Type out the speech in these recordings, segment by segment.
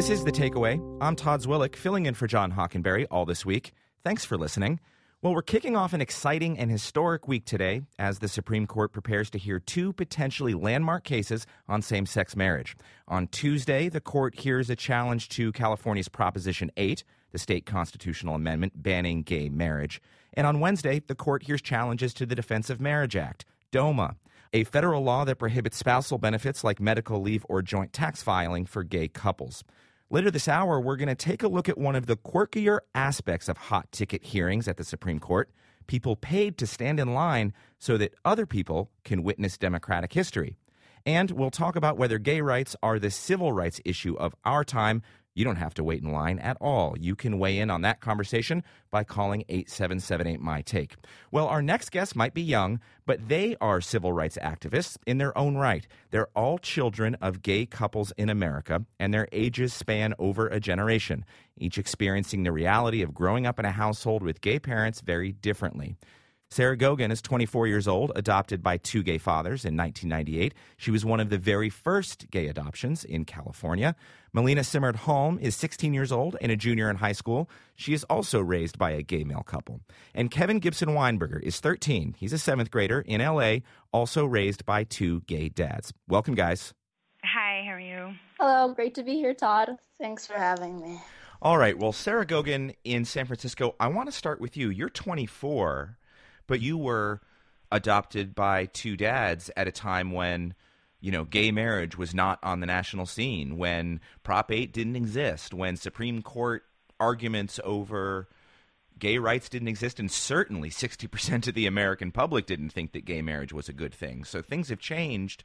This is The Takeaway. I'm Todd Zwillich, filling in for John Hockenberry all this week. Thanks for listening. Well, we're kicking off an exciting and historic week today as the Supreme Court prepares to hear two potentially landmark cases on same sex marriage. On Tuesday, the court hears a challenge to California's Proposition 8, the state constitutional amendment banning gay marriage. And on Wednesday, the court hears challenges to the Defense of Marriage Act, DOMA, a federal law that prohibits spousal benefits like medical leave or joint tax filing for gay couples. Later this hour, we're going to take a look at one of the quirkier aspects of hot ticket hearings at the Supreme Court people paid to stand in line so that other people can witness democratic history. And we'll talk about whether gay rights are the civil rights issue of our time you don't have to wait in line at all. You can weigh in on that conversation by calling 8778 My Take. Well, our next guest might be young, but they are civil rights activists in their own right. They're all children of gay couples in America, and their ages span over a generation, each experiencing the reality of growing up in a household with gay parents very differently. Sarah Gogin is 24 years old, adopted by two gay fathers in 1998. She was one of the very first gay adoptions in California. Malina Simhard-Halm is 16 years old and a junior in high school. She is also raised by a gay male couple. And Kevin Gibson Weinberger is 13. He's a seventh grader in LA, also raised by two gay dads. Welcome, guys. Hi, how are you? Hello, great to be here, Todd. Thanks for having me. All right. Well, Sarah Gogin in San Francisco, I want to start with you. You're 24 but you were adopted by two dads at a time when you know gay marriage was not on the national scene when prop 8 didn't exist when supreme court arguments over gay rights didn't exist and certainly 60% of the american public didn't think that gay marriage was a good thing. So things have changed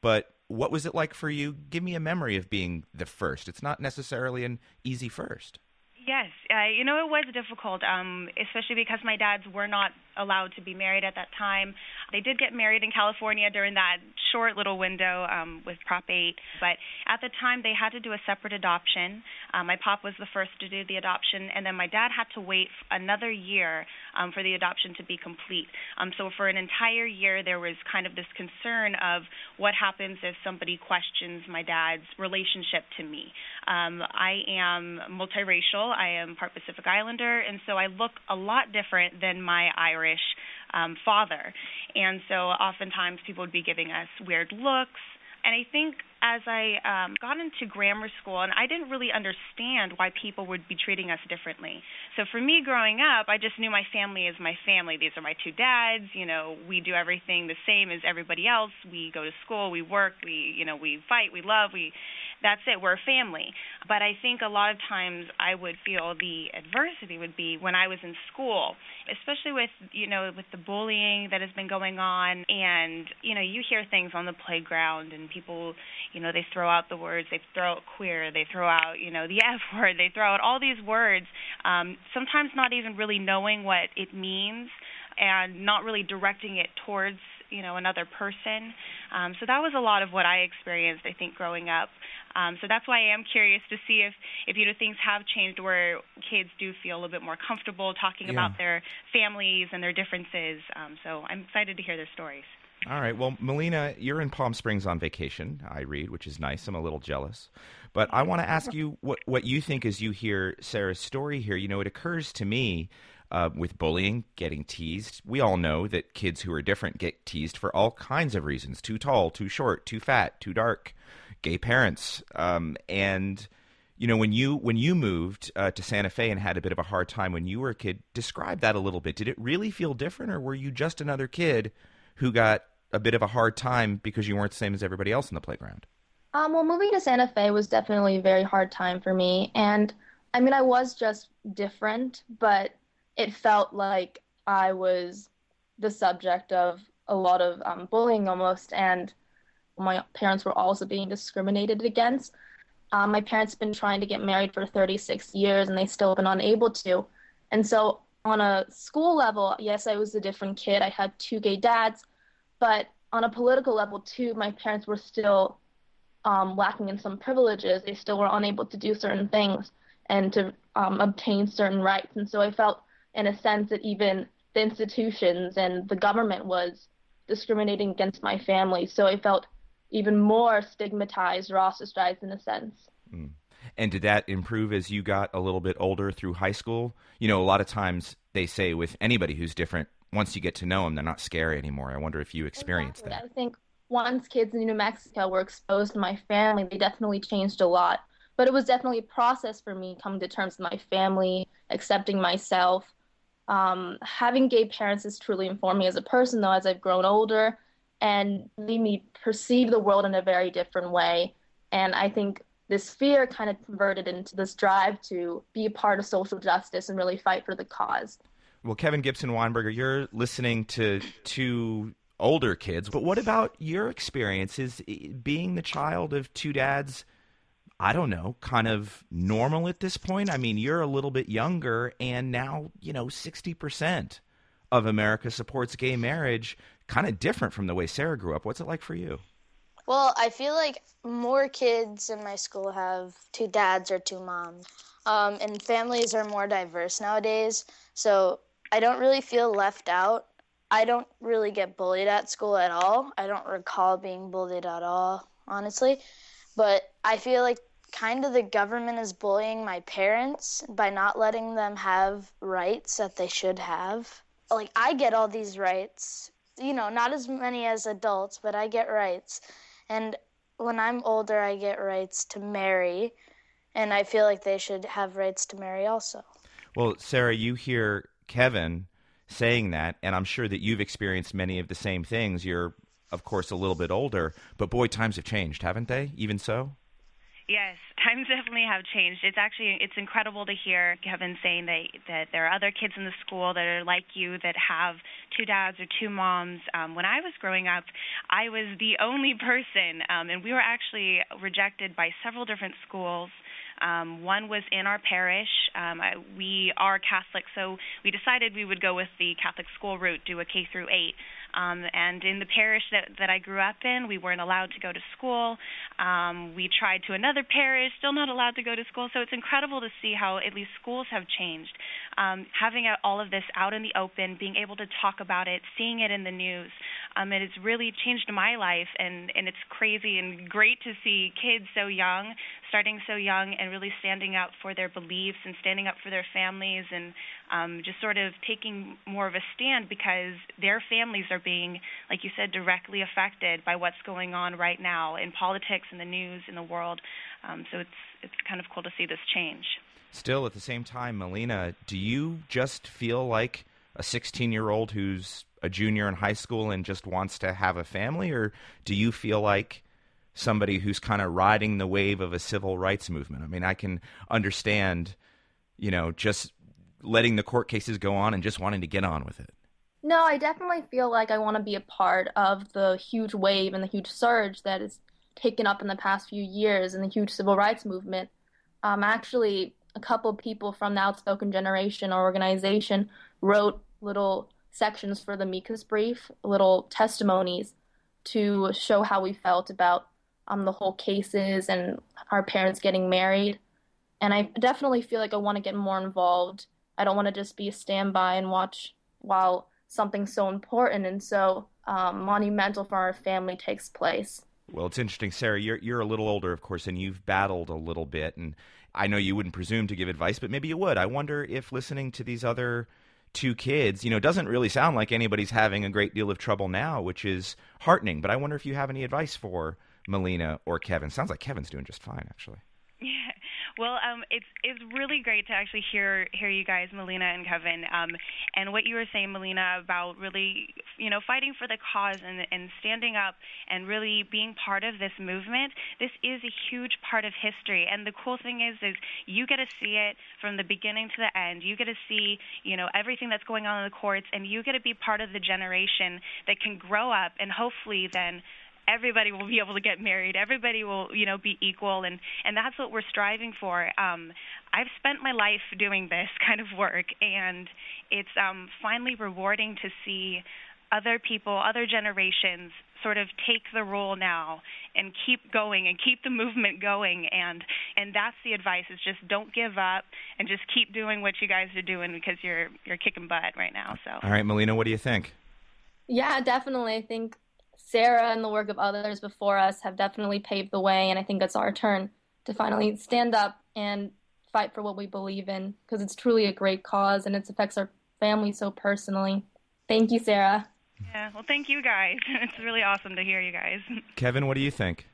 but what was it like for you? Give me a memory of being the first. It's not necessarily an easy first. Yes, uh, you know it was difficult, um, especially because my dads were not allowed to be married at that time. They did get married in California during that short little window um, with Prop 8, but at the time they had to do a separate adoption. Um, my pop was the first to do the adoption, and then my dad had to wait another year um, for the adoption to be complete. Um, so for an entire year, there was kind of this concern of what happens if somebody questions my dad's relationship to me. Um, I am multiracial. I am part Pacific Islander, and so I look a lot different than my Irish um, father. And so oftentimes people would be giving us weird looks. And I think as I um, got into grammar school, and I didn't really understand why people would be treating us differently. So for me growing up, I just knew my family is my family. These are my two dads. You know, we do everything the same as everybody else. We go to school, we work, we you know we fight, we love, we that's it. We're a family. But I think a lot of times I would feel the adversity would be when I was in school, especially with you know with the bullying that has been going on, and you know you hear things on the playground and people you know they throw out the words, they throw out queer, they throw out you know the F word, they throw out all these words, um, sometimes not even really knowing what it means and not really directing it towards you know another person. Um, so that was a lot of what I experienced, I think, growing up. Um, so that's why I am curious to see if, if you know things have changed where kids do feel a little bit more comfortable talking yeah. about their families and their differences. Um, so I'm excited to hear their stories. All right. Well, Malina, you're in Palm Springs on vacation, I read, which is nice. I'm a little jealous. But I want to ask you what, what you think as you hear Sarah's story here. You know, it occurs to me uh, with bullying, getting teased. We all know that kids who are different get teased for all kinds of reasons too tall, too short, too fat, too dark gay parents. Um, and you know, when you when you moved uh, to Santa Fe and had a bit of a hard time when you were a kid, describe that a little bit. Did it really feel different, or were you just another kid who got a bit of a hard time because you weren't the same as everybody else in the playground? Um, well, moving to Santa Fe was definitely a very hard time for me, and I mean, I was just different, but it felt like I was the subject of a lot of um, bullying almost, and my parents were also being discriminated against. Um, my parents have been trying to get married for 36 years and they still have been unable to. And so, on a school level, yes, I was a different kid. I had two gay dads, but on a political level, too, my parents were still um, lacking in some privileges. They still were unable to do certain things and to um, obtain certain rights. And so, I felt, in a sense, that even the institutions and the government was discriminating against my family. So, I felt even more stigmatized or ostracized in a sense. Mm. And did that improve as you got a little bit older through high school? You know, a lot of times they say with anybody who's different, once you get to know them, they're not scary anymore. I wonder if you experienced exactly. that. I think once kids in New Mexico were exposed to my family, they definitely changed a lot. But it was definitely a process for me coming to terms with my family, accepting myself. Um, having gay parents has truly informed me as a person, though, as I've grown older and made me perceive the world in a very different way. And I think this fear kind of converted into this drive to be a part of social justice and really fight for the cause. Well, Kevin Gibson Weinberger, you're listening to two older kids, but what about your experiences being the child of two dads? I don't know, kind of normal at this point? I mean, you're a little bit younger, and now, you know, 60% of America supports gay marriage, kind of different from the way Sarah grew up. What's it like for you? Well, I feel like more kids in my school have two dads or two moms. Um, and families are more diverse nowadays. So I don't really feel left out. I don't really get bullied at school at all. I don't recall being bullied at all, honestly. But I feel like kind of the government is bullying my parents by not letting them have rights that they should have. Like, I get all these rights, you know, not as many as adults, but I get rights. And when I'm older, I get rights to marry. And I feel like they should have rights to marry also. Well, Sarah, you hear Kevin saying that, and I'm sure that you've experienced many of the same things. You're, of course, a little bit older, but boy, times have changed, haven't they? Even so? Yes, times definitely have changed. It's actually it's incredible to hear Kevin saying that that there are other kids in the school that are like you that have two dads or two moms. Um, when I was growing up, I was the only person, um, and we were actually rejected by several different schools. Um, one was in our parish. Um, I, we are Catholic, so we decided we would go with the Catholic school route, do a K through 8. Um, and in the parish that, that I grew up in, we weren't allowed to go to school. Um, we tried to another parish, still not allowed to go to school. So it's incredible to see how at least schools have changed. Um, having all of this out in the open, being able to talk about it, seeing it in the news, um, it has really changed my life. And, and it's crazy and great to see kids so young, starting so young, and really standing up for their beliefs and standing up for their families and um, just sort of taking more of a stand because their families are being, like you said, directly affected by what's going on right now in politics, in the news, in the world. Um, so it's it's kind of cool to see this change. Still, at the same time, Malina, do you just feel like a 16 year old who's a junior in high school and just wants to have a family, or do you feel like somebody who's kind of riding the wave of a civil rights movement? I mean, I can understand, you know, just letting the court cases go on and just wanting to get on with it. No, I definitely feel like I want to be a part of the huge wave and the huge surge that is taken up in the past few years in the huge civil rights movement. Um, actually, a couple people from the Outspoken Generation organization wrote little sections for the amicus brief, little testimonies to show how we felt about um, the whole cases and our parents getting married. And I definitely feel like I want to get more involved I don't want to just be a standby and watch while something so important and so um, monumental for our family takes place. Well, it's interesting, Sarah. You're you're a little older, of course, and you've battled a little bit. And I know you wouldn't presume to give advice, but maybe you would. I wonder if listening to these other two kids, you know, doesn't really sound like anybody's having a great deal of trouble now, which is heartening. But I wonder if you have any advice for Malina or Kevin. Sounds like Kevin's doing just fine, actually. Yeah. Well, um, it's it's really great to actually hear hear you guys, Malina and Kevin, um, and what you were saying, Malina, about really, you know, fighting for the cause and and standing up and really being part of this movement. This is a huge part of history, and the cool thing is, is you get to see it from the beginning to the end. You get to see, you know, everything that's going on in the courts, and you get to be part of the generation that can grow up and hopefully then everybody will be able to get married. Everybody will, you know, be equal, and and that's what we're striving for. Um, I've spent my life doing this kind of work, and it's um, finally rewarding to see other people, other generations sort of take the role now and keep going and keep the movement going. And and that's the advice is just don't give up and just keep doing what you guys are doing because you're you're kicking butt right now. So. All right Malina what do you think? Yeah definitely. I think Sarah and the work of others before us have definitely paved the way, and I think it's our turn to finally stand up and fight for what we believe in because it's truly a great cause and it affects our family so personally. Thank you, Sarah. Yeah, well, thank you guys. It's really awesome to hear you guys. Kevin, what do you think?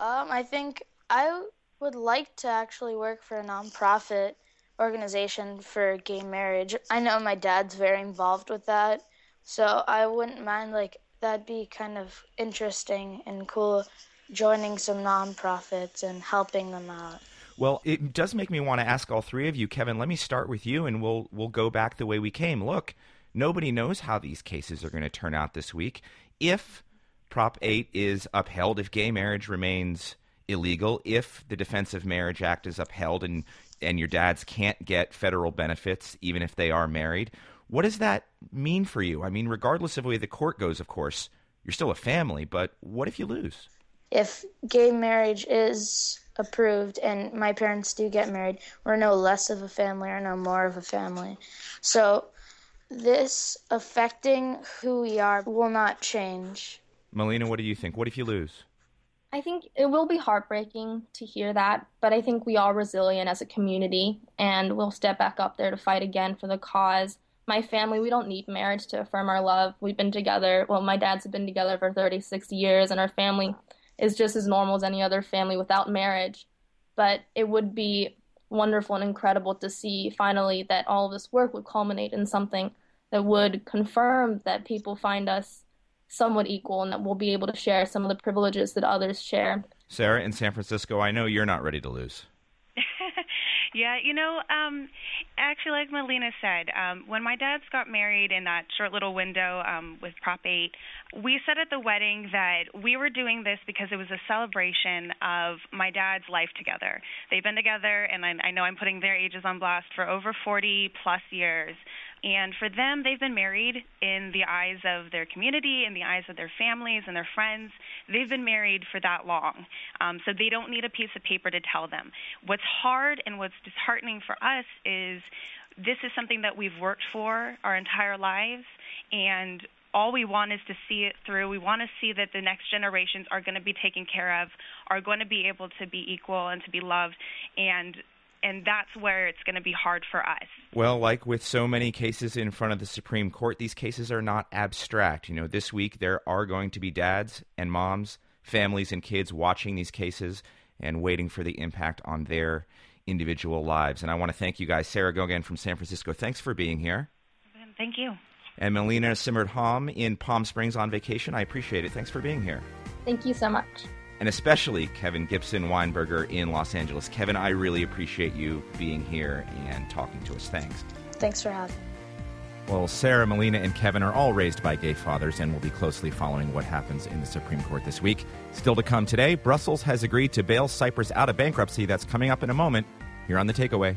Um, I think I would like to actually work for a nonprofit organization for gay marriage. I know my dad's very involved with that, so I wouldn't mind like that'd be kind of interesting and cool joining some nonprofits and helping them out. Well, it does make me want to ask all three of you, Kevin. Let me start with you, and we'll we'll go back the way we came. Look, nobody knows how these cases are going to turn out this week. If Prop 8 is upheld, if gay marriage remains illegal, if the Defense of Marriage Act is upheld, and and your dads can't get federal benefits even if they are married, what does that mean for you? I mean, regardless of the way the court goes, of course, you're still a family, but what if you lose? If gay marriage is approved and my parents do get married, we're no less of a family or no more of a family. So this affecting who we are will not change. Malina, what do you think? What if you lose? I think it will be heartbreaking to hear that, but I think we are resilient as a community and we'll step back up there to fight again for the cause. My family, we don't need marriage to affirm our love. We've been together, well, my dads have been together for 36 years, and our family is just as normal as any other family without marriage. But it would be wonderful and incredible to see finally that all of this work would culminate in something that would confirm that people find us somewhat equal and that we'll be able to share some of the privileges that others share. Sarah, in San Francisco, I know you're not ready to lose. Yeah, you know, um, actually, like Malina said, um, when my dads got married in that short little window um, with Prop 8, we said at the wedding that we were doing this because it was a celebration of my dad's life together. They've been together, and I, I know I'm putting their ages on blast, for over 40 plus years. And for them, they've been married in the eyes of their community, in the eyes of their families and their friends. They've been married for that long. Um, so they don't need a piece of paper to tell them. What's hard and what's disheartening for us is this is something that we've worked for our entire lives. And all we want is to see it through. We want to see that the next generations are going to be taken care of, are going to be able to be equal and to be loved. And and that's where it's going to be hard for us. Well, like with so many cases in front of the Supreme Court, these cases are not abstract. You know, this week there are going to be dads and moms, families and kids watching these cases and waiting for the impact on their individual lives. And I want to thank you guys. Sarah Gogin from San Francisco, thanks for being here. Thank you. And Malina Simhard-Halm in Palm Springs on vacation. I appreciate it. Thanks for being here. Thank you so much and especially Kevin Gibson Weinberger in Los Angeles. Kevin, I really appreciate you being here and talking to us. Thanks. Thanks for having me. Well, Sarah, Malina, and Kevin are all raised by gay fathers and will be closely following what happens in the Supreme Court this week. Still to come today, Brussels has agreed to bail Cyprus out of bankruptcy. That's coming up in a moment here on The Takeaway.